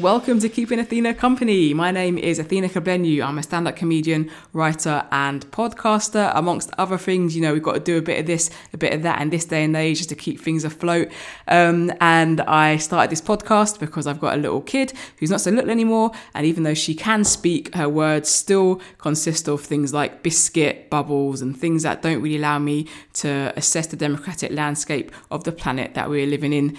Welcome to Keeping Athena Company. My name is Athena Kugblenu. I'm a stand up comedian, writer, and podcaster. Amongst other things, you know, we've got to do a bit of this, a bit of that in this day and age just to keep things afloat. Um, and I started this podcast because I've got a little kid who's not so little anymore. And even though she can speak, her words still consist of things like biscuit, bubbles, and things that don't really allow me to assess the democratic landscape of the planet that we're living in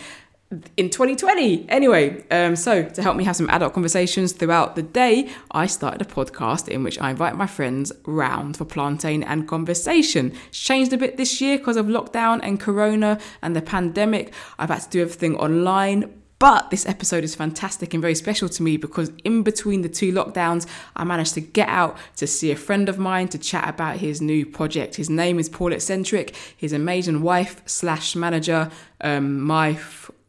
in 2020. Anyway, um, so to help me have some adult conversations throughout the day, I started a podcast in which I invite my friends round for plantain and conversation. It's changed a bit this year because of lockdown and corona and the pandemic. I've had to do everything online. But this episode is fantastic and very special to me because in between the two lockdowns, I managed to get out to see a friend of mine to chat about his new project. His name is Paul Eccentric. He's His amazing wife slash manager, um, my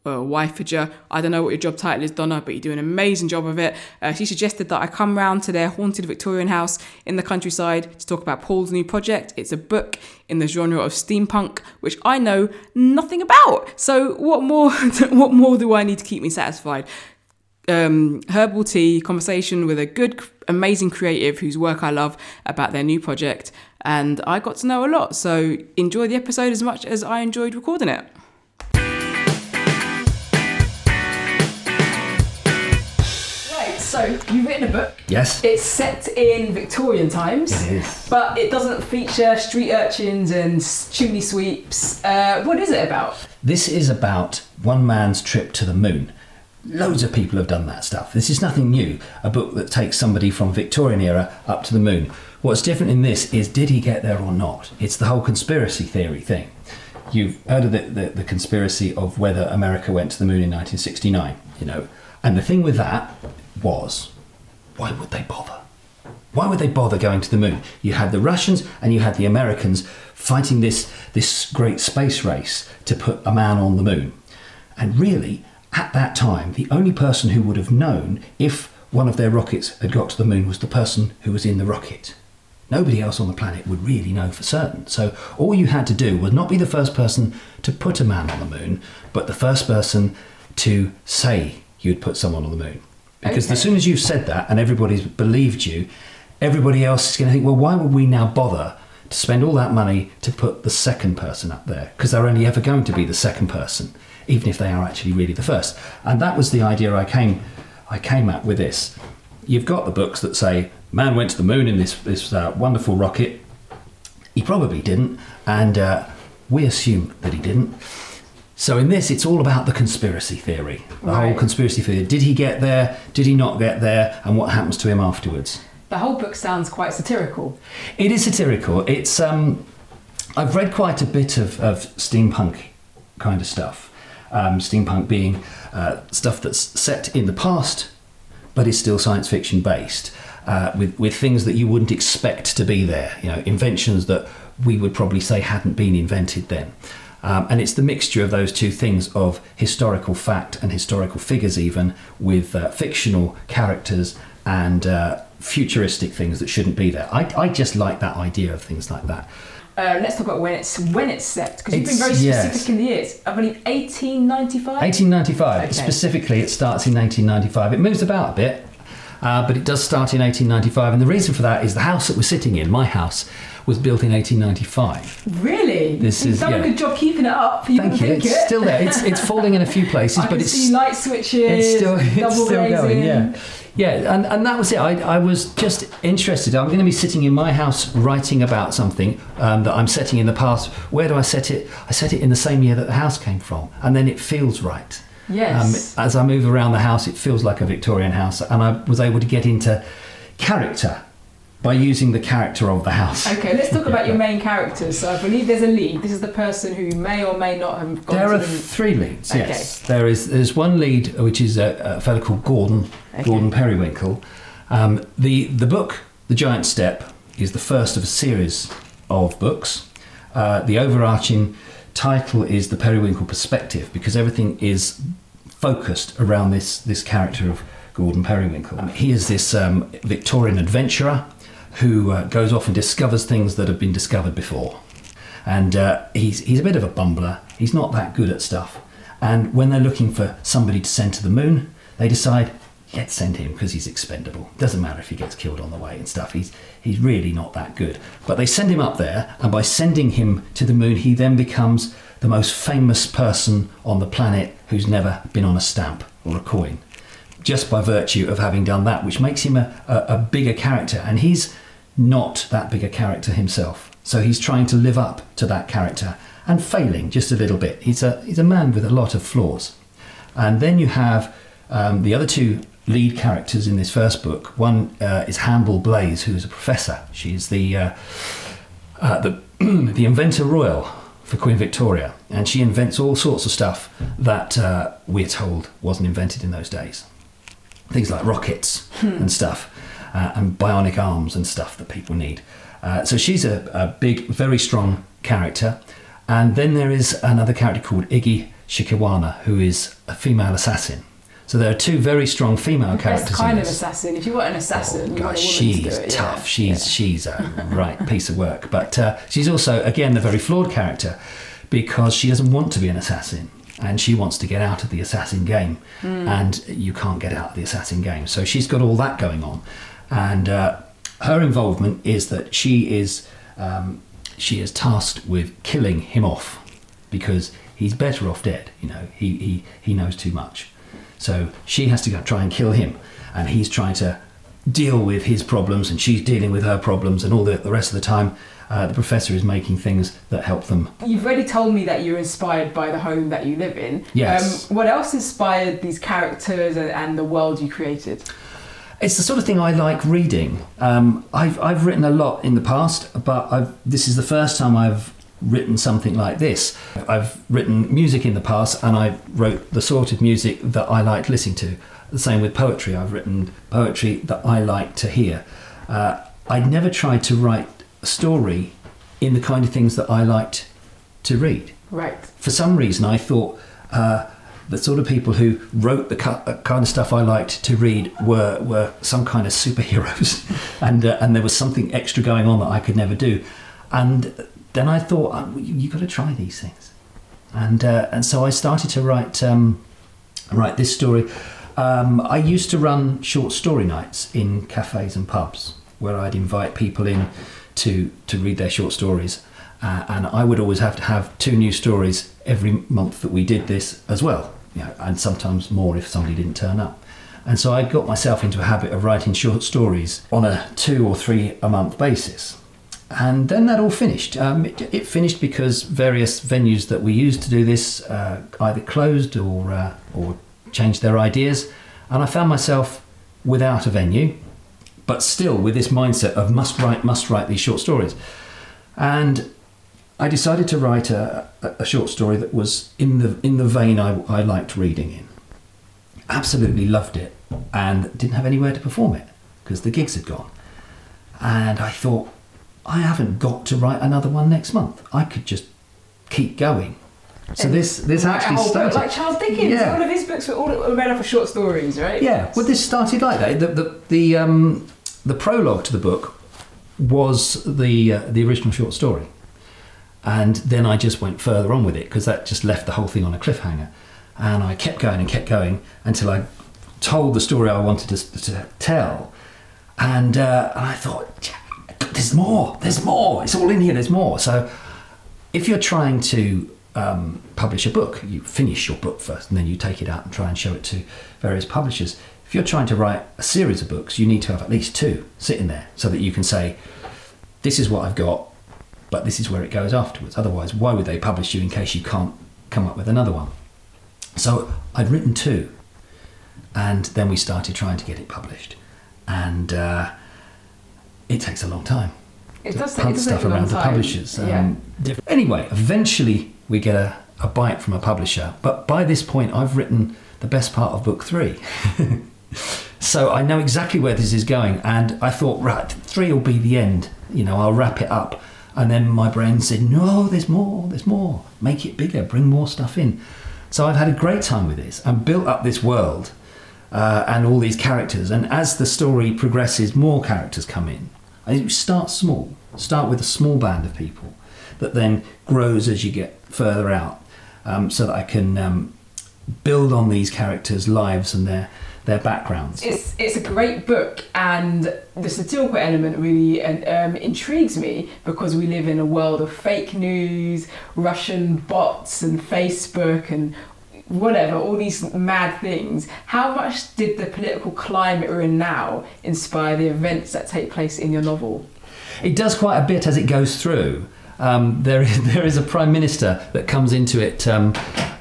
uh, wifager. I don't know what your job title is, Donna, but you do an amazing job of it. Uh, she suggested that I come round to their haunted Victorian house in the countryside to talk about Paul's new project. It's a book in the genre of steampunk, which I know nothing about. So what more? what more do I need to keep me satisfied? Um, herbal tea conversation with a good, amazing creative whose work I love about their new project, and I got to know a lot. So enjoy the episode as much as I enjoyed recording it. So you've written a book. Yes. It's set in Victorian times. It is. But it doesn't feature street urchins and chimney sweeps. Uh, what is it about? This is about one man's trip to the moon. Loads of people have done that stuff. This is nothing new. A book that takes somebody from Victorian era up to the moon. What's different in this is did he get there or not? It's the whole conspiracy theory thing. You've heard of the, the, the conspiracy of whether America went to the moon in 1969, you know. And the thing with that was why would they bother? Why would they bother going to the moon? You had the Russians and you had the Americans fighting this, this great space race to put a man on the moon. And really, at that time, the only person who would have known if one of their rockets had got to the moon was the person who was in the rocket. Nobody else on the planet would really know for certain. So all you had to do was not be the first person to put a man on the moon, but the first person to say you'd put someone on the moon. Because Okay. as soon as you've said that and everybody's believed you, everybody else is going to think, well, why would we now bother to spend all that money to put the second person up there? Because they're only ever going to be the second person, even if they are actually really the first. And that was the idea I came, I came at with this. You've got the books that say, man went to the moon in this, this uh, wonderful rocket. He probably didn't, and uh, we assume that he didn't. So in this, it's all about the conspiracy theory, the whole conspiracy theory. Did he get there? Did he not get there? And what happens to him afterwards? The whole book sounds quite satirical. It is satirical. It's um, I've read quite a bit of, of steampunk kind of stuff. Um, steampunk being uh, stuff that's set in the past, but is still science fiction based, uh, with with things that you wouldn't expect to be there. You know, inventions that we would probably say hadn't been invented then. Um, and it's the mixture of those two things of historical fact and historical figures, even with uh, fictional characters and uh, futuristic things that shouldn't be there. I, I just like that idea of things like that. Uh, let's talk about when it's when it's set because you've been very specific yes. in the years. I believe 1895. 1895. Okay. Specifically, it starts in 1895. It moves about a bit, uh, but it does start in 1895. And the reason for that is the house that we're sitting in, my house, was built in 1895. Really? This You've is- done a good job keeping it up. You Thank you. It's it. still there. It's, it's falling in a few places, I but it's see light switches. it's still it's still going. Yeah, yeah, and, and that was it. I, I was just interested. I'm going to be sitting in my house writing about something um, that I'm setting in the past. Where do I set it? I set it in the same year that the house came from, and then it feels right. Yes. Um, as I move around the house, it feels like a Victorian house, and I was able to get into character by using the character of the house. Okay, let's talk about your main characters. So I believe there's a lead. This is the person who may or may not have gone There are the three leads. Okay. Yes, there is. There's one lead which is a, a fellow called Gordon, Okay. Gordon Periwinkle. Um, the the book, The Giant Step, is the first of a series of books. Uh, the overarching title is The Periwinkle Perspective because everything is focused around this this character of Gordon Periwinkle. Um, he is this um, Victorian adventurer who uh, goes off and discovers things that have been discovered before and uh, he's he's a bit of a bumbler. He's not that good at stuff. And when they're looking for somebody to send to the moon, they decide let's send him because he's expendable. Doesn't matter if he gets killed on the way and stuff. He's he's really not that good. But they send him up there, and by sending him to the moon, he then becomes the most famous person on the planet who's never been on a stamp or a coin, just by virtue of having done that, which makes him a, a, a bigger character. And he's not that big a character himself, so he's trying to live up to that character and failing just a little bit. He's a he's a man with a lot of flaws. And then you have um, the other two lead characters in this first book. One uh, is Handel Blaze, who is a professor. She's the uh, uh, the the inventor royal for Queen Victoria, and she invents all sorts of stuff that uh, we're told wasn't invented in those days. Things like rockets and stuff, uh, and bionic arms and stuff that people need. Uh, so she's a, a big, very strong character. And then there is another character called Iggy Shikiwana, who is a female assassin. So there are two very strong female characters. Best kind in of assassin. If you want an assassin, Oh, you want a woman she's to do it. tough. Yeah. She's Yeah. she's a right piece of work. But uh, she's also again a very flawed character because she doesn't want to be an assassin and she wants to get out of the assassin game, Hmm. and you can't get out of the assassin game. So she's got all that going on, and uh, her involvement is that she is um, she is tasked with killing him off because he's better off dead. You know, he he he knows too much. So she has to go try and kill him, and he's trying to deal with his problems, and she's dealing with her problems, and all the, the rest of the time, uh, the professor is making things that help them. You've already told me that you're inspired by the home that you live in. Yes. Um, what else inspired these characters and, and the world you created? It's the sort of thing I like reading. Um, I've, I've written a lot in the past, but I've, this is the first time I've written something like this. I've written music in the past, and I wrote the sort of music that I liked listening to. The same with poetry. I've written poetry that I like to hear. Uh, I'd never tried to write story in the kind of things that I liked to read Right. for some reason, I thought uh, the sort of people who wrote the uh, kind of stuff I liked to read were were some kind of superheroes, and uh, and there was something extra going on that I could never do. And then I thought, oh, you, you got to try these things, and uh, and so I started to write um, write this story. Um, I used to run short story nights in cafes and pubs where I'd invite people in to to read their short stories, uh, and I would always have to have two new stories every month that we did this as well, you know, and sometimes more if somebody didn't turn up. And so I got myself into a habit of writing short stories on a two or three a month basis. And then that all finished. Um, it, it finished because various venues that we used to do this uh, either closed or uh, or changed their ideas, and I found myself without a venue, but still with this mindset of must write, must write these short stories. And I decided to write a, a short story that was in the in the vein I, I liked reading in. Absolutely loved it, and didn't have anywhere to perform it because the gigs had gone. And I thought, I haven't got to write another one next month. I could just keep going. So And this this actually started like Charles Dickens. Yeah. All of his books were all were made up of short stories, right? Yeah, well, this started like that. The the the, um, the prologue to the book was the uh, the original short story, and then I just went further on with it because that just left the whole thing on a cliffhanger, and I kept going and kept going until I told the story I wanted to, to tell, and uh, and I thought, there's more, there's more. It's all in here. There's more. So if you're trying to um, publish a book, you finish your book first and then you take it out and try and show it to various publishers. If you're trying to write a series of books, you need to have at least two sitting there so that you can say, this is what I've got, but this is where it goes afterwards. Otherwise, why would they publish you in case you can't come up with another one? So I'd written two, and then we started trying to get it published. And uh, it takes a long time It to does take, it punt does stuff take a long around the time. publishers. Um, yeah. Anyway, eventually we get a, a bite from a publisher, but by this point I've written the best part of book three. so I know exactly where this is going, and I thought, right, three will be the end. You know, I'll wrap it up. And then my brain said, no, there's more, there's more. Make it bigger, bring more stuff in. So I've had a great time with this and built up this world uh, and all these characters. And as the story progresses, more characters come in. And start small, start with a small band of people that then grows as you get further out, um, so that I can um, build on these characters' lives and their their backgrounds. It's it's a great book, and the satirical element really um, intrigues me because we live in a world of fake news, Russian bots, and Facebook, and whatever, all these mad things. How much did the political climate we're in now inspire the events that take place in your novel? It does quite a bit as it goes through. Um, there, is, there is a prime minister that comes into it um,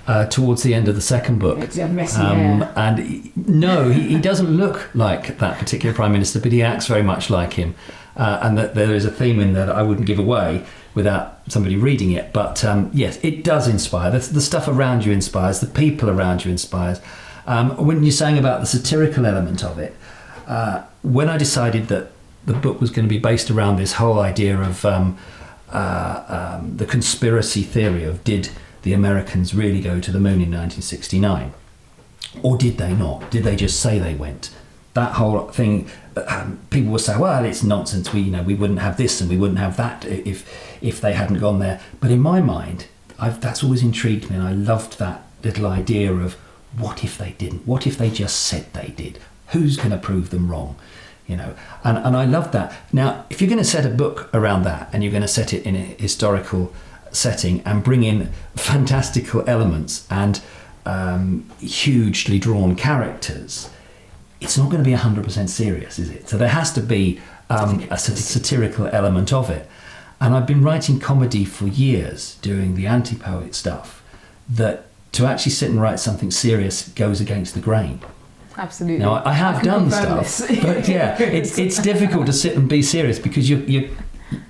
uh, towards the end of the second book. It's a messy Um, and he- no, he, he doesn't look like that particular prime minister, but he acts very much like him. Uh, and that there is a theme in there that I wouldn't give away without somebody reading it. But um, yes, it does inspire. The, the stuff around you inspires. The people around you inspires. Um, when you're saying about the satirical element of it, uh, when I decided that the book was going to be based around this whole idea of um, uh, um, the conspiracy theory of did the Americans really go to the moon in 1969? or did they not? Did they just say they went? That whole thing, um, people will say, "Well, it's nonsense. We, you know, we wouldn't have this and we wouldn't have that if if they hadn't gone there." But in my mind, I've, that's always intrigued me, and I loved that little idea of what if they didn't? What if they just said they did? Who's going to prove them wrong? You know, and and I love that. Now, if you're going to set a book around that, and you're going to set it in a historical setting and bring in fantastical elements and um, hugely drawn characters, it's not going to be 100% serious, is it? So there has to be um, a sat- satirical element of it. And I've been writing comedy for years, doing the anti poet stuff, that to actually sit and write something serious goes against the grain. Absolutely. Now, I have can done stuff, but yeah, it's, it's difficult to sit and be serious because you you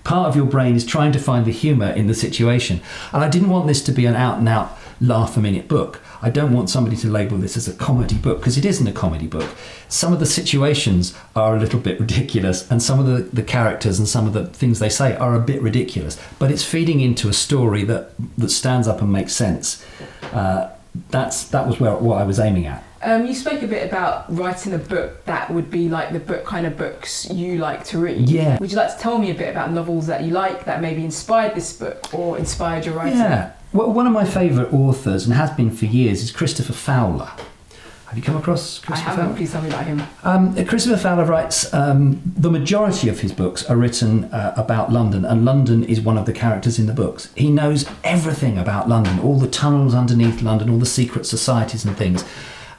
part of your brain is trying to find the humour in the situation. And I didn't want this to be an out and out laugh a minute book. I don't want somebody to label this as a comedy book because it isn't a comedy book. Some of the situations are a little bit ridiculous, and some of the, the characters and some of the things they say are a bit ridiculous. But it's feeding into a story that, that stands up and makes sense. Uh, that's that was where what I was aiming at. Um, you spoke a bit about writing a book that would be like the book kind of books you like to read. Yeah. Would you like to tell me a bit about novels that you like that maybe inspired this book or inspired your writing? Yeah. Well, one of my favourite authors, and has been for years, is Christopher Fowler. Have you come across I Christopher haven't. Fowler? Please tell me about him. Um, Christopher Fowler writes, um, the majority of his books are written uh, about London, and London is one of the characters in the books. He knows everything about London, all the tunnels underneath London, all the secret societies and things.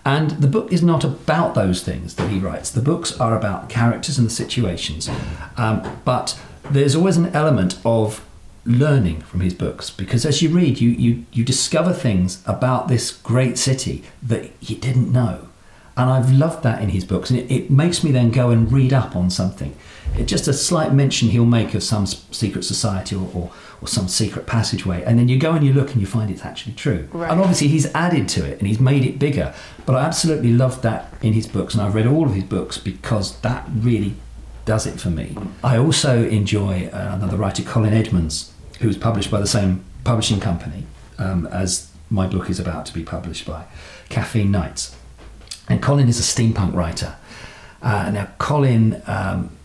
And the book is not about those things that he writes. The books are about characters and the situations. Um, but there's always an element of learning from his books because as you read, you, you, you discover things about this great city that you didn't know. And I've loved that in his books, and it, it makes me then go and read up on something. It, just a slight mention he'll make of some secret society or, or, or some secret passageway, and then you go and you look and you find it's actually true. Right. And obviously, he's added to it and he's made it bigger. But I absolutely loved that in his books, and I've read all of his books because that really does it for me. I also enjoy uh, another writer, Colin Edmonds, who was published by the same publishing company um, as my book is about to be published by, Caffeine Nights. And Colin is a steampunk writer. Uh, now, Colin, um,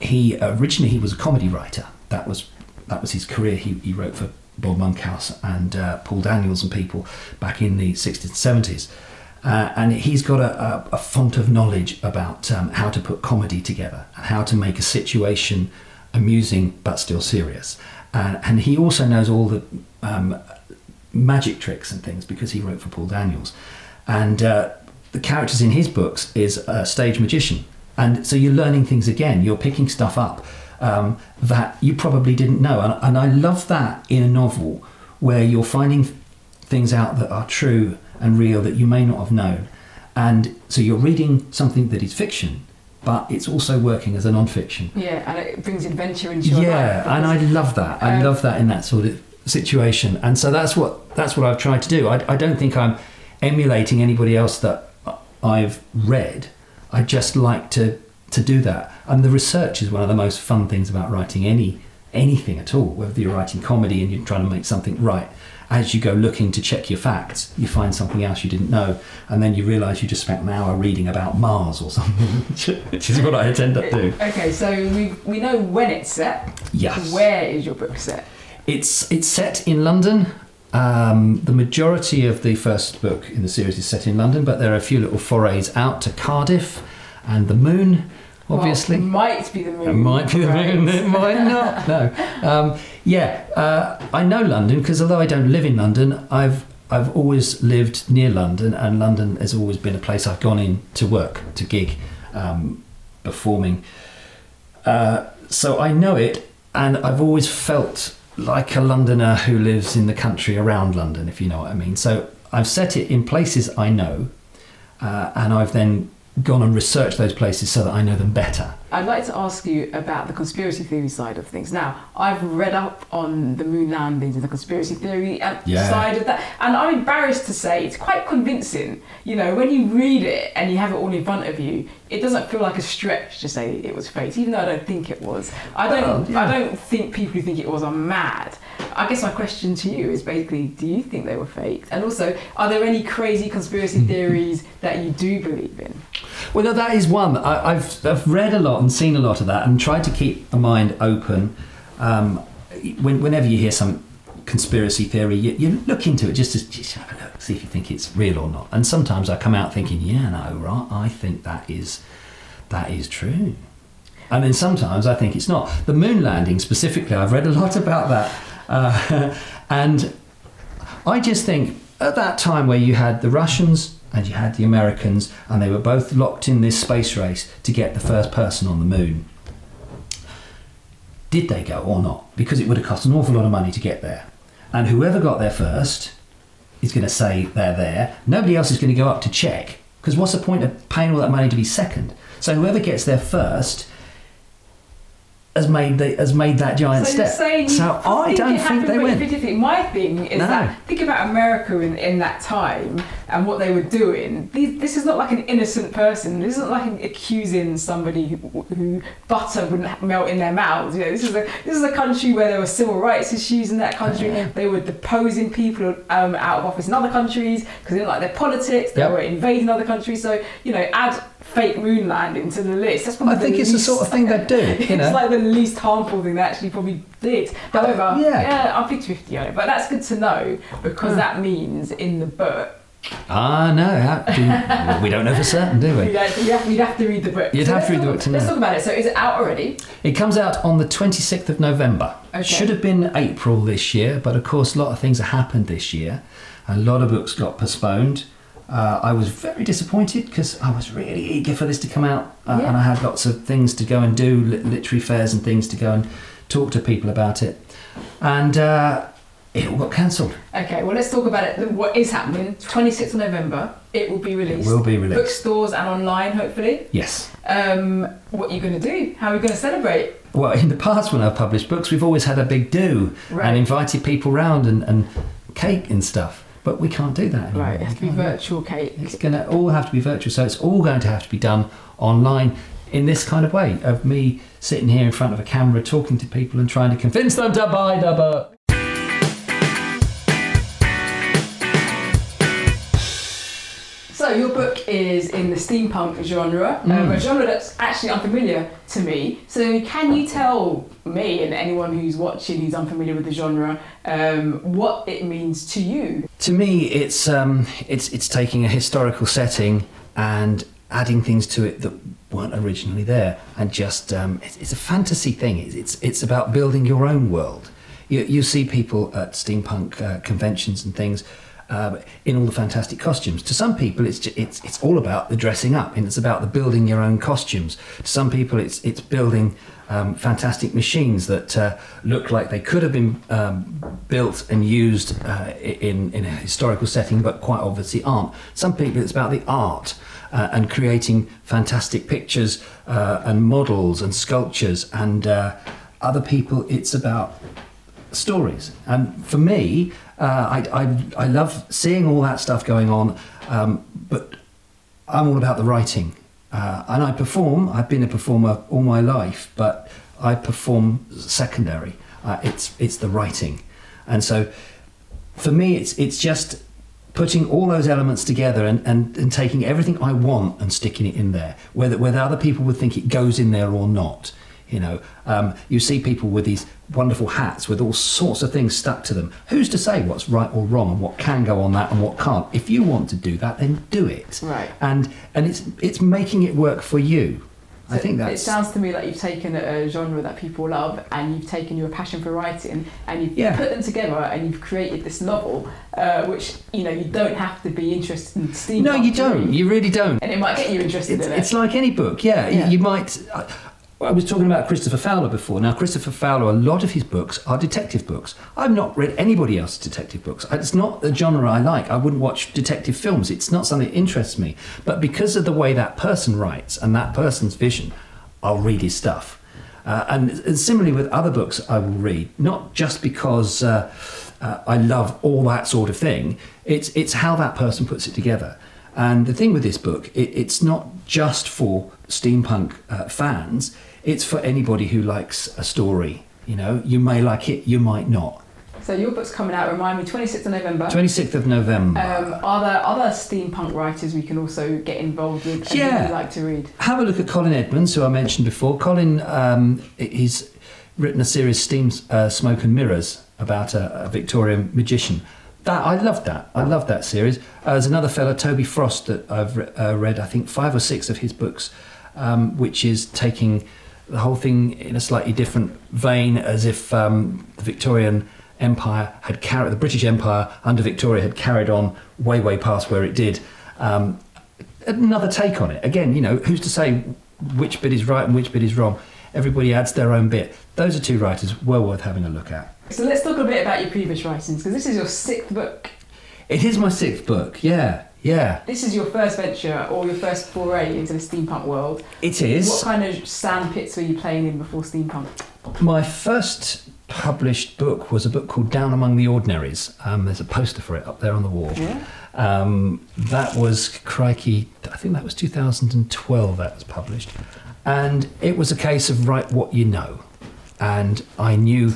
he originally he was a comedy writer. That was that was his career. He, he wrote for Bob Monkhouse and uh, Paul Daniels and people back in the 60s and 70s. Uh, and he's got a, a, a font of knowledge about um, how to put comedy together and how to make a situation amusing but still serious. And, and he also knows all the um, magic tricks and things because he wrote for Paul Daniels. And uh, the characters in his books is a stage magician. And so you're learning things again. You're picking stuff up um, that you probably didn't know. And, and I love that in a novel where you're finding things out that are true and real that you may not have known. And so you're reading something that is fiction, but it's also working as a non-fiction. Yeah, and it brings adventure into your Yeah, life. and I love that. I um, love that in that sort of situation. And so that's what that's what I've tried to do. I, I don't think I'm emulating anybody else that I've read. I just like to to do that. And the research is one of the most fun things about writing any anything at all. Whether you're writing comedy and you're trying to make something right, as you go looking to check your facts, you find something else you didn't know, and then you realise you just spent an hour reading about Mars or something, which is what I tend up doing. Okay, so we we know when it's set. Yes. Where is your book set? It's it's set in London, Um, the majority of the first book in the series is set in London, but there are a few little forays out to Cardiff and the Moon, obviously. Well, might be the moon. It might be the Right. moon, it might not. No. Um, yeah, uh, I know London because although I don't live in London, I've I've always lived near London, and London has always been a place I've gone in to work, to gig, um, performing. Uh, so I know it, and I've always felt like a Londoner who lives in the country around London, if you know what I mean. So I've set it in places I know, uh, and I've then gone and researched those places so that I know them better. I'd like to ask you about the conspiracy theory side of things. Now, I've read up on the moon landings and the conspiracy theory uh, Yeah. side of that, and I'm embarrassed to say it's quite convincing. You know, when you read it and you have it all in front of you, it doesn't feel like a stretch to say it was fake, even though I don't think it was. I don't. Well, yeah. I don't think people who think it was are mad. I guess my question to you is basically, do you think they were faked? And also, are there any crazy conspiracy theories that you do believe in? Well, no, that is one. I, I've I've read a lot and seen a lot of that, and tried to keep my mind open. Um, when, whenever you hear some conspiracy theory, you, you look into it just to just have a look, see if you think it's real or not. And sometimes I come out thinking, yeah, no, right, I think that is that is true. And then sometimes I think it's not. The moon landing specifically, I've read a lot about that, uh, and I just think at that time where you had the Russians and you had the Americans, and they were both locked in this space race to get the first person on the moon. Did they go or not? Because it would have cost an awful lot of money to get there. And whoever got there first is going to say they're there. Nobody else is going to go up to check. Because what's the point of paying all that money to be second? So whoever gets there first has made the, has made that giant So step. so I don't think they went. figuratively. My thing is No. that think about America in, in that time and what they were doing. These, this is not like an innocent person. This isn't like accusing somebody who, who butter wouldn't melt in their mouths. You know, this is a this is a country where there were civil rights issues in that country. Yeah. They were deposing people um, out of office in other countries because they didn't like their politics. They Yep. were invading other countries. So you know, add fake moon landing to the list. That's probably I think it's the sort of thing they'd do. You it's know? like the least harmful thing they actually probably did. However, yeah. yeah, I'm 50 50 on it, but that's good to know because Hmm. that means in the book, Ah, no, how, do, we don't know for certain, do we? You'd have, you'd have to read the book. You'd have to read the book to know. Let's talk about it. So, is it out already? It comes out on the 26th of November. Okay. Should have been April this year, but of course, a lot of things have happened this year. A lot of books got postponed. Uh, I was very disappointed because I was really eager for this to come out, uh, Yeah. and I had lots of things to go and do, li- literary fairs and things to go and talk to people about it. And uh, it all got cancelled. Okay, well, let's talk about it. What is happening? 26th of November, it will be released. will be released. Bookstores and online, hopefully. Yes. Um, what are you going to do? How are we going to celebrate? Well, in the past, when I've published books, we've always had a big do Right. and invited people round and, and cake and stuff. But we can't do that anymore. Right, it has to be virtual Kate. It's going to all have to be virtual, so it's all going to have to be done online in this kind of way of me sitting here in front of a camera talking to people and trying to convince them to buy the book. So your book is in the steampunk genre, um, Mm. a genre that's actually unfamiliar to me. So can you tell me and anyone who's watching who's unfamiliar with the genre um, what it means to you? To me, it's um, it's it's taking a historical setting and adding things to it that weren't originally there, and just um, it's, it's a fantasy thing. It's, it's it's about building your own world. You you see people at steampunk uh, conventions and things. Uh, in all the fantastic costumes. To some people, it's, ju- it's it's all about the dressing up, and it's about the building your own costumes. To some people, it's it's building um, fantastic machines that uh, look like they could have been um, built and used uh, in in a historical setting, but quite obviously aren't. Some people, it's about the art uh, and creating fantastic pictures uh, and models and sculptures, and uh, other people, it's about stories. And for me, uh, I, I, I love seeing all that stuff going on, um, but I'm all about the writing. Uh, and I perform, I've been a performer all my life, but I perform secondary. Uh, it's, it's the writing. And so for me, it's, it's just putting all those elements together and, and, and taking everything I want and sticking it in there, whether, whether other people would think it goes in there or not. You know, um, you see people with these wonderful hats with all sorts of things stuck to them. Who's to say what's right or wrong and what can go on that and what can't? If you want to do that, then do it. Right. And and it's it's making it work for you. I So think It sounds to me like you've taken a genre that people love and you've taken your passion for writing and you've Yeah. put them together and you've created this novel, uh, which you know you don't have to be interested in steampunk. no, you don't. You really don't. and it might get you interested It's, in it. it's like any book, yeah. Yeah. You might. I, I was talking about Christopher Fowler before. Now, Christopher Fowler, a lot of his books are detective books. I've not read anybody else's detective books. It's not the genre I like. I wouldn't watch detective films. It's not something that interests me. But because of the way that person writes and that person's vision, I'll read his stuff. Uh, and, and similarly with other books, I will read not just because uh, uh, I love all that sort of thing. It's it's how that person puts it together. And the thing with this book, it, it's not just for steampunk uh, fans. It's for anybody who likes a story. You know, you may like it, you might not. so your book's coming out. Remind me, 26th of November. 26th of November. Um, are there other steampunk writers we can also get involved with and Yeah. like to read? Have a look at Colin Edmonds, who I mentioned before. Colin, um, he's written a series, Steam, uh, Smoke and Mirrors, about a, a Victorian magician. That I loved that. I loved that series. Uh, there's another fellow, Toby Frost, that I've re- uh, read. I think five or six of his books, um, which is taking the whole thing in a slightly different vein, as if um, the Victorian Empire had carried the British Empire under Victoria had carried on way, way past where it did. Um, another take on it. Again, you know, who's to say which bit is right and which bit is wrong? Everybody adds their own bit. Those are two writers well worth having a look at. So let's talk a bit about your previous writings because this is your sixth book. It is my sixth book. Yeah, yeah. This is your first venture or your first foray into the steampunk world. It is. What kind of sand pits were you playing in before steampunk? My first published book was a book called Down Among the Ordinaries. Um, there's a poster for it up there on the wall. Yeah. Um, that was crikey. I think that was 2012. That was published, and it was a case of write what you know. And I knew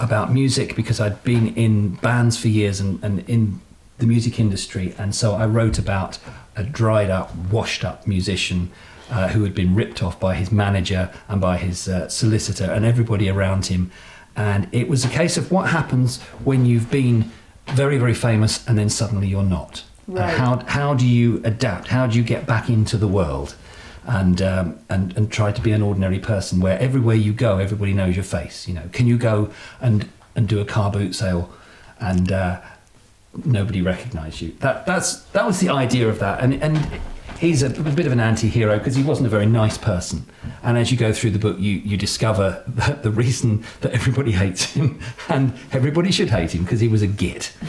about music because I'd been in bands for years and, and in the music industry, and so I wrote about a dried up, washed up musician. Uh, who had been ripped off by his manager and by his uh, solicitor and everybody around him. And it was a case of what happens when you've been very, very famous and then suddenly you're not. Right. And how, how do you adapt? How do you get back into the world and, um, and, and try to be an ordinary person where everywhere you go, everybody knows your face? You know, can you go and, and do a car boot sale and uh, nobody recognise you? That, that's, that was the idea of that. And, and he's a, bit of an anti-hero because he wasn't a very nice person. And as you go through the book, you, you discover that the reason that everybody hates him, and everybody should hate him because he was a git.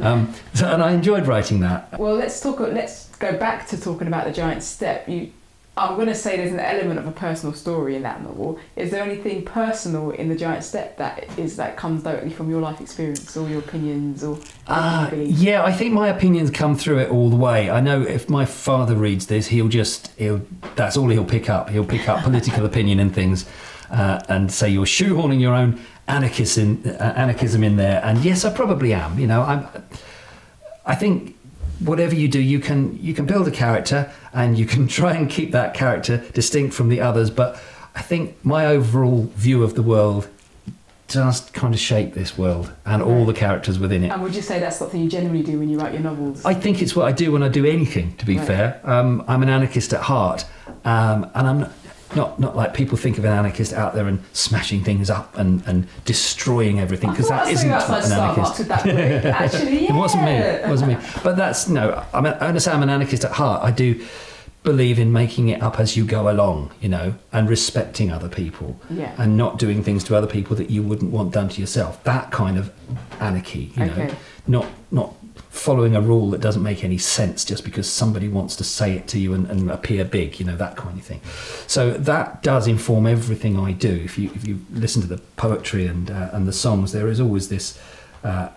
Um, so, and I enjoyed writing that. Well, let's talk. Let's go back to talking about the giant step. You, I'm going to say there's an element of a personal story in that novel. Is there anything personal in the giant step that is that comes directly from your life experience or your opinions or? Uh, anything you believe? yeah, I think my opinions come through it all the way. I know if my father reads this, he'll just he'll that's all he'll pick up. He'll pick up political opinion and things, uh, and say you're shoehorning your own anarchism uh, anarchism in there. And yes, I probably am. You know, I'm. I think whatever you do, you can you can build a character and you can try and keep that character distinct from the others. But I think my overall view of the world does kind of shape this world and all the characters within it. And would you say that's something you generally do when you write your novels? I think it's what I do when I do anything. To be Right. fair, um, I'm an anarchist at heart, um, and I'm not, not like people think of an anarchist out there and smashing things up and, and destroying everything because I that I isn't what outside an anarchist. that. Actually, yeah. It wasn't me. It wasn't me. But that's no. I'm a, I'm say I'm an anarchist at heart. I do believe in making it up as you go along, you know, and respecting other people, Yeah. and not doing things to other people that you wouldn't want done to yourself. That kind of anarchy, you know, Okay. not not following a rule that doesn't make any sense just because somebody wants to say it to you and, and appear big, you know, that kind of thing. So that does inform everything I do. If you if you listen to the poetry and uh, and the songs, there is always this. Uh,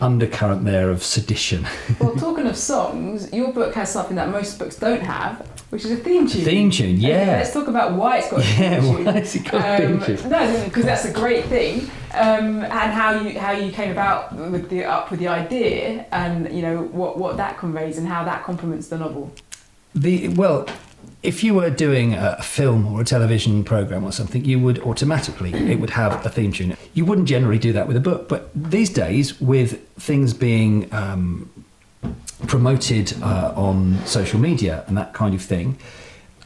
undercurrent there of sedition Well, talking of songs, your book has something that most books don't have, which is a theme tune. theme tune Okay, yeah let's talk about why it's got a yeah theme tune. why has it got a theme Um, tune? no, because that's a great thing, um, and how you how you came about with the up with the idea, and you know what what that conveys and how that complements the novel. The well, if you were doing a a film or a television program or something, you would automatically it would have a theme tune. You wouldn't generally do that with a book, but these days, with things being um, promoted uh, on social media and that kind of thing,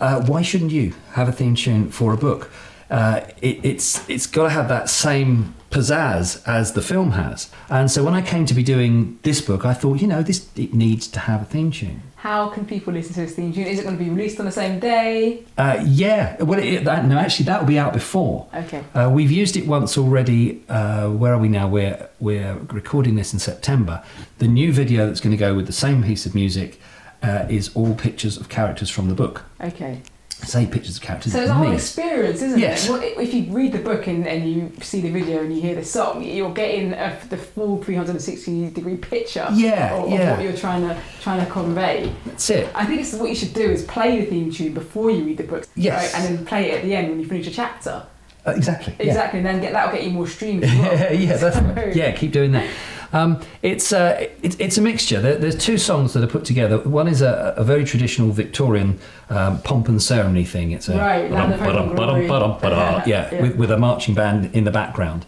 uh, why shouldn't you have a theme tune for a book? Uh, it, it's it's got to have that same pizzazz as the film has. And so when I came to be doing this book, I thought, you know, this it needs to have a theme tune. How can people listen to this theme tune? Is it going to be released on the same day? Uh, yeah, well, it, that, no, actually, that will be out before. Okay. Uh, we've used it once already. Uh, where are we now? We're we're recording this in September. The new video that's going to go with the same piece of music uh, is all pictures of characters from the book. Okay. Say pictures of characters. So it's a whole experience, isn't Yes. it? Well, if you read the book and, and you see the video and you hear the song, you're getting a, the full 360 degree picture Yeah, of, of what you're trying to trying to convey. That's it. I think it's what you should do is play the theme tune before you read the book, Yes. right? and then play it at the end when you finish a chapter. Uh, exactly. yeah. Exactly, and then get that'll get you more streams. As well. yeah, yeah, that's So- yeah. Keep doing that. Um, it's uh, it, it's a mixture. There, there's two songs that are put together. One is a, a very traditional Victorian um, pomp and ceremony thing. It's a Right, Land of Hope and Glory. yeah, Yeah. With, with a marching band in the background,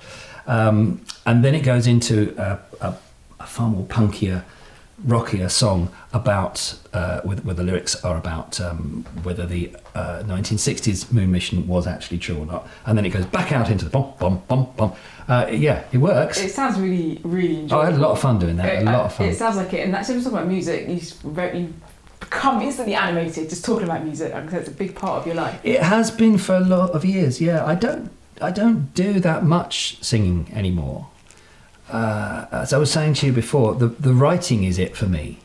um, and then it goes into a, a, a far more punkier, rockier song about uh, with, where the lyrics are about um, whether the uh, 1960s moon mission was actually true or not, and then it goes back out into the bum bum bum bum. Uh, yeah, it works. It sounds really, really Oh. I had a lot of fun doing that. A It- lot of fun. It sounds like it, and that's we're talking about music. You, very, you become instantly animated just talking about music. Said, it's a big part of your life. It has been for a lot of years. Yeah, I don't, I don't do that much singing anymore. Uh, as I was saying to you before, the the writing is it for me.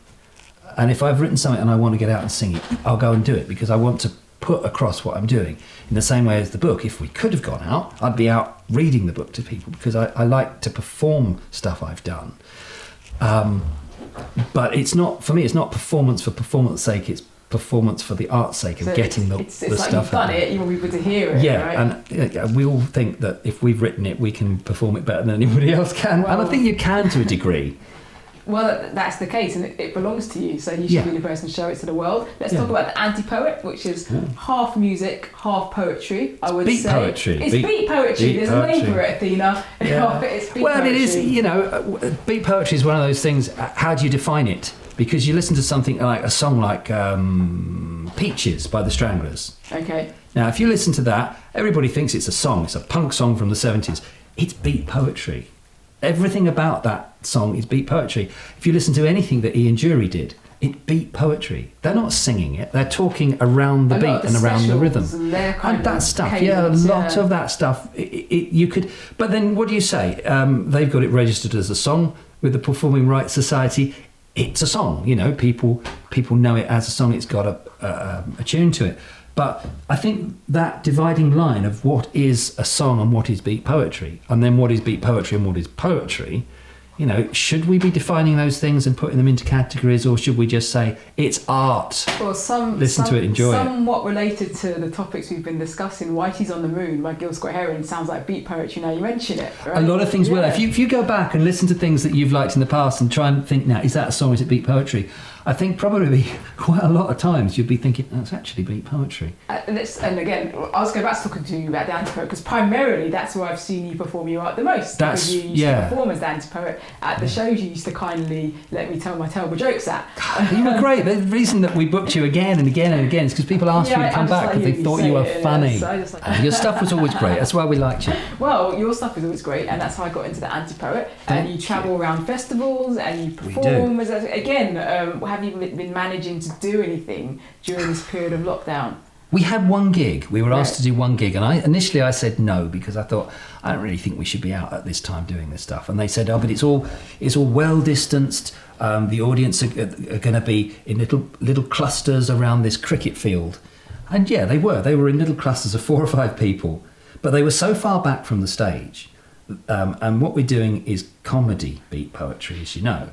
And if I've written something and I want to get out and sing it, I'll go and do it because I want to put across what I'm doing. In the same way as the book, if we could have gone out, I'd be out reading the book to people because I, I like to perform stuff I've done. Um, but it's not for me. It's not performance for performance sake. It's performance for the art's sake of So getting the, it's, the it's like stuff done out. it. You want people to hear it. Yeah, right? and yeah, we all think that if we've written it, we can perform it better than anybody else can, and I think you can to a degree. Well, that's the case, and it, it belongs to you, so you should Yeah. be the person to show it to the world. Let's Yeah. talk about the anti-poet, which is Ooh. half music, half poetry. I would Beat say poetry. It's Beat- beat, poetry. beat There's a name for it, Athena. Yeah. it's beat well, poetry. it is. You know, uh, beat poetry is one of those things. uh, How do you define it? Because you listen to something like a song like um, "Peaches" by the Stranglers. Okay. Now, if you listen to that, everybody thinks it's a song. It's a punk song from the 70s. It's beat poetry. Everything about that song is beat poetry. If you listen to anything that Ian Dury did, it beat poetry. They're not singing it, they're talking around the A beat and around the rhythm. and And that stuff, yeah, a lot yeah. of that stuff. It, it, you could, but then what do you say? Um, they've got it registered as a song with the Performing Rights Society. It's a song, you know. People people know it as a song. It's got a, a, um, a tune to it. But I think that dividing line of what is a song and what is beat poetry, and then what is beat poetry and what is poetry, you know, should we be defining those things and putting them into categories, or should we just say it's art? Well, some Listen to it, enjoy it. Somewhat related to the topics we've been discussing. Whitey's on the Moon by Gil Scott Heron sounds like beat poetry. Now you mention it. Right? A lot of things will. If you if you go back and listen to things that you've liked in the past and try and think now, is that a song? Is it beat poetry? I think probably quite a lot of times you'd be thinking that's actually beat poetry. Uh, and, and again, I was going back to talking to you about the anti-poet because primarily that's where I've seen you perform your art the most. That's- because you used yeah. to perform as the anti-poet at the shows you used to kindly let me tell my terrible jokes at. You were great. The reason that we booked you again and again and again is because people asked Yeah, you to come back like because they thought you you were it, funny. just like- your stuff was always great. That's why we liked you. Well, your stuff is always great, and that's how I got into the anti-poet. Thank and you travel around festivals and you perform. As again, um, have you been managing to do anything during this period of lockdown? We had one gig. We were asked Right. to do one gig, and I initially I said no because I thought I don't really think we should be out at this time doing this stuff. And they said, "Oh, but it's all it's all well distanced. Um, the audience are, are going to be in little little clusters around this cricket field." And yeah, they were. They were in little clusters of four or five people, but they were so far back from the stage. Um, and what we're doing is comedy beat poetry, as you know.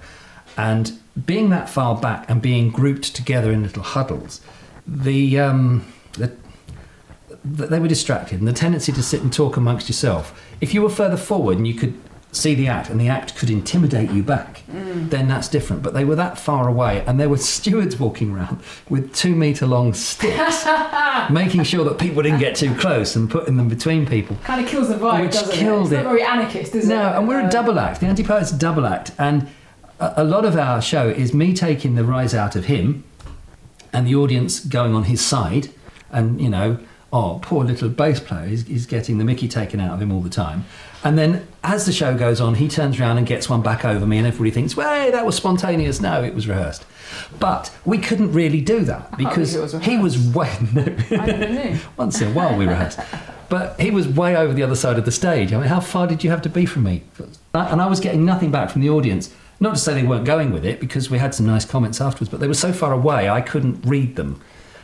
And being that far back and being grouped together in little huddles, the, um, the th- they were distracted and the tendency to sit and talk amongst yourself if you were further forward and you could see the act and the act could intimidate you back, then that's different. But they were that far away, and there were stewards walking around with two meter long sticks, making sure that people didn't get too close and putting them between people. Kind of kills the vibe, Which doesn't killed it? It's it. not very anarchist, is it? No, and we're a Uh, double act. The anti poet's a double act, and a, lot of our show is me taking the rise out of him, and the audience going on his side, and you know, oh, poor little bass player, he's, he's getting the Mickey taken out of him all the time. And then as the show goes on, he turns around and gets one back over me, and everybody thinks, well, hey, that was spontaneous. No, it was rehearsed. But we couldn't really do that because was he was way. Knew. Once in a while we rehearsed. But he was way over the other side of the stage. I mean, how far did you have to be from me? And I was getting nothing back from the audience. Not to say they weren't going with it, because we had some nice comments afterwards, but they were so far away I couldn't read them.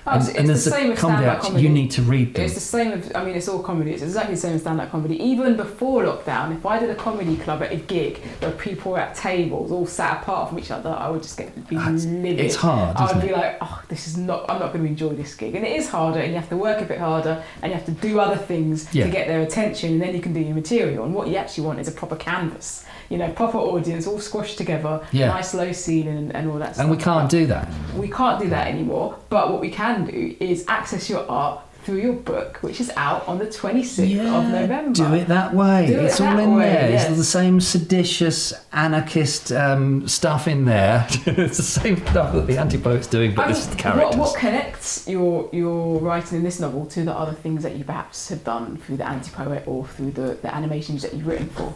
Oh, and it's- and the same as comedy act, comedy. you need to read them. It's the same. With, I mean, it's all comedy. It's exactly the same as stand-up comedy. Even before lockdown, if I did a comedy club at a gig where people were at tables, all sat apart from each other, I would just get be Ah, it's- livid. it's hard, I would be it? like, oh, this is not. I'm not going to enjoy this gig, and it is harder, and you have to work a bit harder, and you have to do other things Yeah. to get their attention, and then you can do your material. And what you actually want is a proper canvas. You know, proper audience, all squashed together, Yeah. nice low ceiling, and, and all that. and we can't do that. We can't do that anymore, but what we can do is access your art through your book, which is out on the 26th of November. Do it that way. Do it it's all in way, there. yes. It's the same seditious anarchist um, stuff in there. it's the same stuff that the anti-poet's doing, but I it's mean, the characters. What, what connects your your writing in this novel to the other things that you perhaps have done through the anti-poet or through the, the animations that you've written for?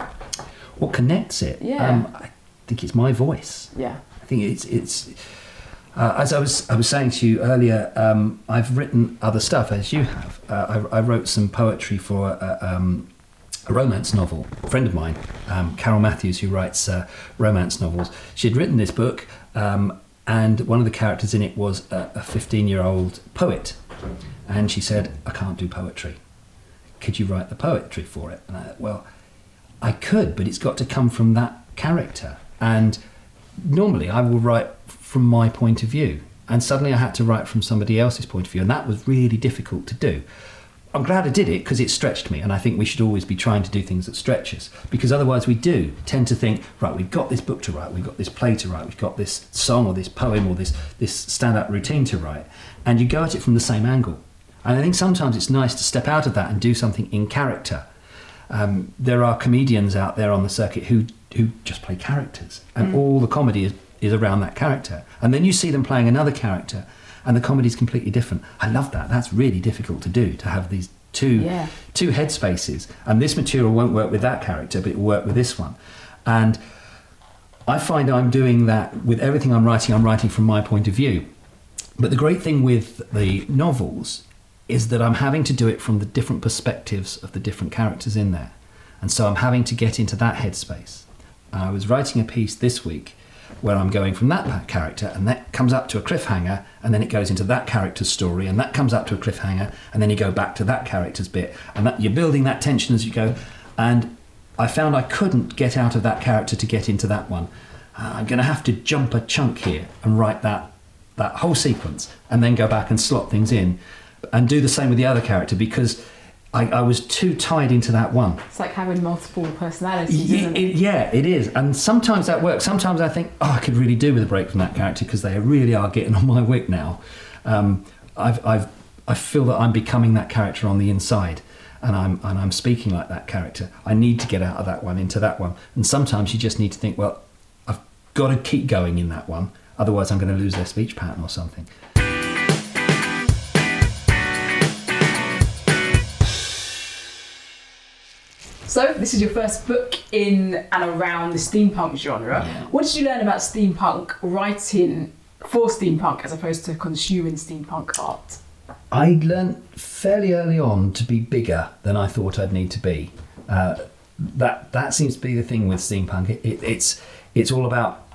What connects it? Yeah. Um, I think it's my voice. Yeah. I think it's it's uh, as I was I was saying to you earlier. Um, I've written other stuff as you have. Uh, I, I wrote some poetry for a, um, a romance novel. A friend of mine, um, Carole Matthews, who writes uh, romance novels. She had written this book, um, and one of the characters in it was a 15 year old poet, and she said, "I can't do poetry. Could you write the poetry for it?" And I, well, I could, but it's got to come from that character. And normally I will write from my point of view. And suddenly I had to write from somebody else's point of view. And that was really difficult to do. I'm glad I did it because it stretched me. And I think we should always be trying to do things that stretch us. Because otherwise we do tend to think, right, we've got this book to write, we've got this play to write, we've got this song or this poem or this, this stand up routine to write. And you go at it from the same angle. And I think sometimes it's nice to step out of that and do something in character um, there are comedians out there on the circuit who who just play characters, and all the comedy is, is around that character. And then you see them playing another character, and the comedy is completely different. I love that. That's really difficult to do to have these two Yeah. two headspaces. And this material won't work with that character, but it will work with this one. And I find I'm doing that with everything I'm writing. I'm writing from my point of view. But the great thing with the novels is that I'm having to do it from the different perspectives of the different characters in there. And so I'm having to get into that headspace. I was writing a piece this week where I'm going from that character and that comes up to a cliffhanger and then it goes into that character's story and that comes up to a cliffhanger and then you go back to that character's bit and that, you're building that tension as you go. And I found I couldn't get out of that character to get into that one. Uh, I'm going to have to jump a chunk here and write that that whole sequence and then go back and slot things in and do the same with the other character because I, I was too tied into that one. It's like having multiple personalities, Y- isn't it? it- yeah, it is. And sometimes that works. Sometimes I think, oh, I could really do with a break from that character because they really are getting on my wick now. Um, I've, I've, I feel that I'm becoming that character on the inside. And I'm, and I'm speaking like that character. I need to get out of that one into that one. And sometimes you just need to think, well, I've got to keep going in that one. Otherwise, I'm going to lose their speech pattern or something. So, this is your first book in and around the steampunk genre. Yeah. What did you learn about steampunk writing for steampunk as opposed to consuming steampunk art? I learned fairly early on to be bigger than I thought I'd need to be. Uh, that that seems to be the thing with steampunk. It, it, it's it's all about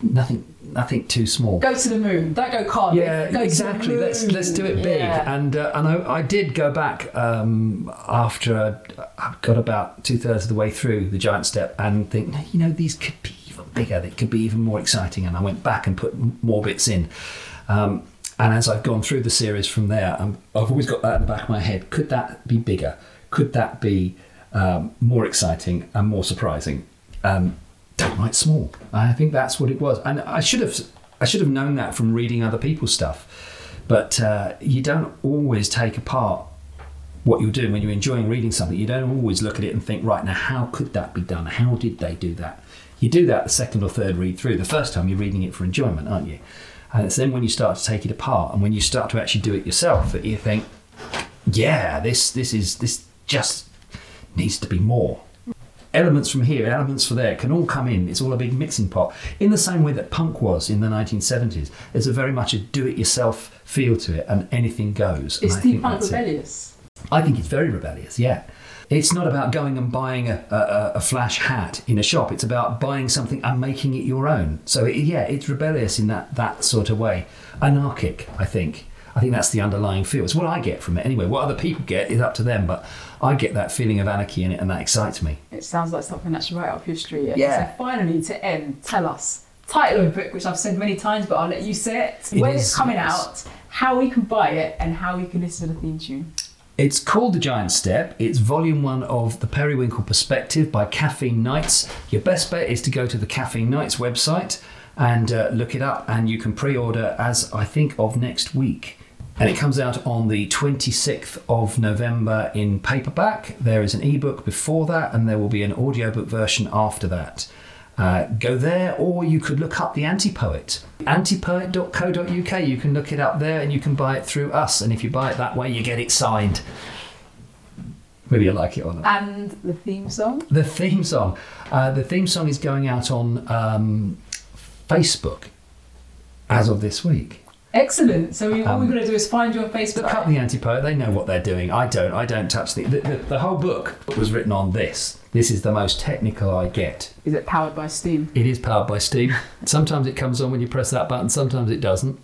nothing nothing too small. Go to the moon. Don't go Cardiff. Yeah, go exactly. Let's let's do it big. Yeah. And uh, and I, I did go back um, after I got about two thirds of the way through the giant step and think, "No, you know, these could be even bigger. They could be even more exciting. And I went back and put more bits in. Um, and as I've gone through the series from there, i I've always got that in the back of my head. Could that be bigger? Could that be um, more exciting, and more surprising. Um, don't small. I think that's what it was, and I should have I should have known that from reading other people's stuff. But uh, you don't always take apart what you're doing when you're enjoying reading something. You don't always look at it and think, right now, how could that be done? How did they do that? You do that the second or third read through. The first time you're reading it for enjoyment, aren't you? And it's then when you start to take it apart and when you start to actually do it yourself that you think, yeah, this this is this just needs to be more. Elements from here, elements from there can all come in. It's all a big mixing pot. In the same way that punk was in the 1970s, there's a very much a do-it-yourself feel to it, and anything goes. Is and I think steampunk that's it. rebellious? I think it's very rebellious, yeah. It's not about going and buying a, a, a flash hat in a shop. It's about buying something and making it your own. So, it, yeah, it's rebellious in that, that sort of way. Anarchic, I think. I think that's the underlying feel. It's what I get from it anyway. What other people get is up to them, but I get that feeling of anarchy in it and that excites me. It sounds like something that's right up your street. And Yeah. So finally, to end, tell us title of the book, which I've said many times, but I'll let you say it. It when is, it's coming yes. out, how we can buy it, and how we can listen to the theme tune. It's called The Giant Step. It's volume one of The Periwinkle Perspective by Caffeine Nights. Your best bet is to go to the Caffeine Nights website and uh, look it up, and you can pre order as I think of next week. And it comes out on the 26th of November in paperback. There is an ebook before that, and there will be an audiobook version after that. Uh, go there, or you could look up the Antipoet. Antipoet.co.uk. You can look it up there, and you can buy it through us. And if you buy it that way, you get it signed. Whether you like it or not. And the theme song? The theme song. Uh, the theme song is going out on um, Facebook as of this week. Excellent. So we, all Um, we're going to do is find your Facebook. Look up the Antipoet. They know what they're doing. I don't. I don't touch the the, the the whole book was written on this. This is the most technical I get. Is it powered by Steam? It is powered by Steam. Sometimes it comes on when you press that button. Sometimes it doesn't.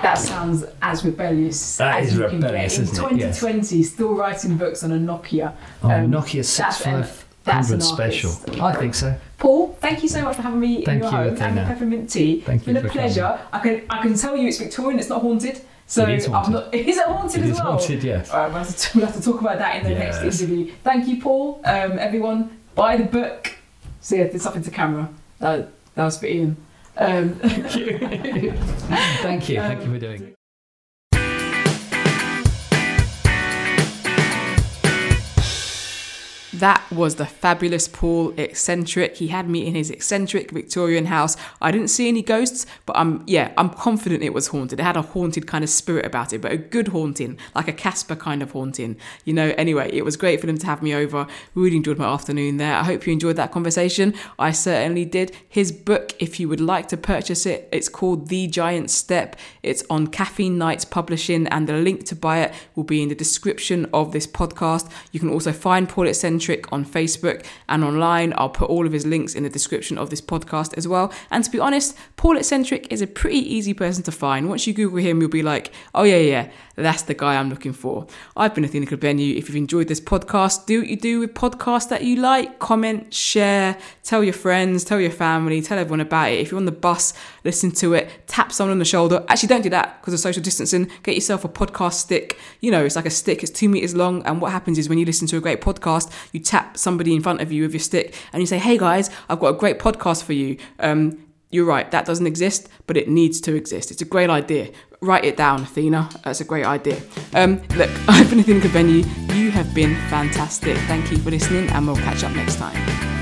That sounds as rebellious That as is you can rebellious, get. In isn't it? Yes. 2020, still writing books on a Nokia. Oh, Um, Nokia that's an- 6500 that's an special. artist. I think so. Paul, thank you so much for having me Thank in your you, home and Athena. the peppermint tea. Thank it's been a pleasure. I can I can tell you it's Victorian. It's not haunted. So It is haunted. I'm not. Is it haunted It as well? haunted, yes. All right, we'll have, to, we'll have to talk about that in the Yes. next interview. Thank you, Paul. Um, everyone, buy the book. See if there's something to camera. That, that was for Ian. Um, Thank you. Thank you. Thank you for doing That was the fabulous Paul Eccentric. He had me in his eccentric Victorian house. I didn't see any ghosts, but I'm yeah, I'm confident it was haunted. It had a haunted kind of spirit about it, but a good haunting, like a Casper kind of haunting. You know, anyway, it was great for them to have me over. Really enjoyed my afternoon there. I hope you enjoyed that conversation. I certainly did. His book, if you would like to purchase it, it's called The Giant Step. It's on Caffeine Nights Publishing, and the link to buy it will be in the description of this podcast. You can also find Paul Eccentric on Facebook and online. I'll put all of his links in the description of this podcast as well. And to be honest, Paul Eccentric is a pretty easy person to find. Once you Google him, you'll be like, oh, yeah, yeah, that's the guy I'm looking for. I've been Athena Kugblenu. If you've enjoyed this podcast, do what you do with podcasts that you like. Comment, share, tell your friends, tell your family, tell everyone about it. If you're on the bus, listen to it, tap someone on the shoulder. Actually, don't do that because of social distancing. Get yourself a podcast stick. You know, it's like a stick, it's two meters long. And what happens is when you listen to a great podcast, you tap somebody in front of you with your stick and you say, hey guys, I've got a great podcast for you. Um, you're right, that doesn't exist, but it needs to exist. It's a great idea. Write it down, Athena. That's a great idea. Um, look, I've been Athena Kugblenu. You have been fantastic. Thank you for listening, and we'll catch up next time.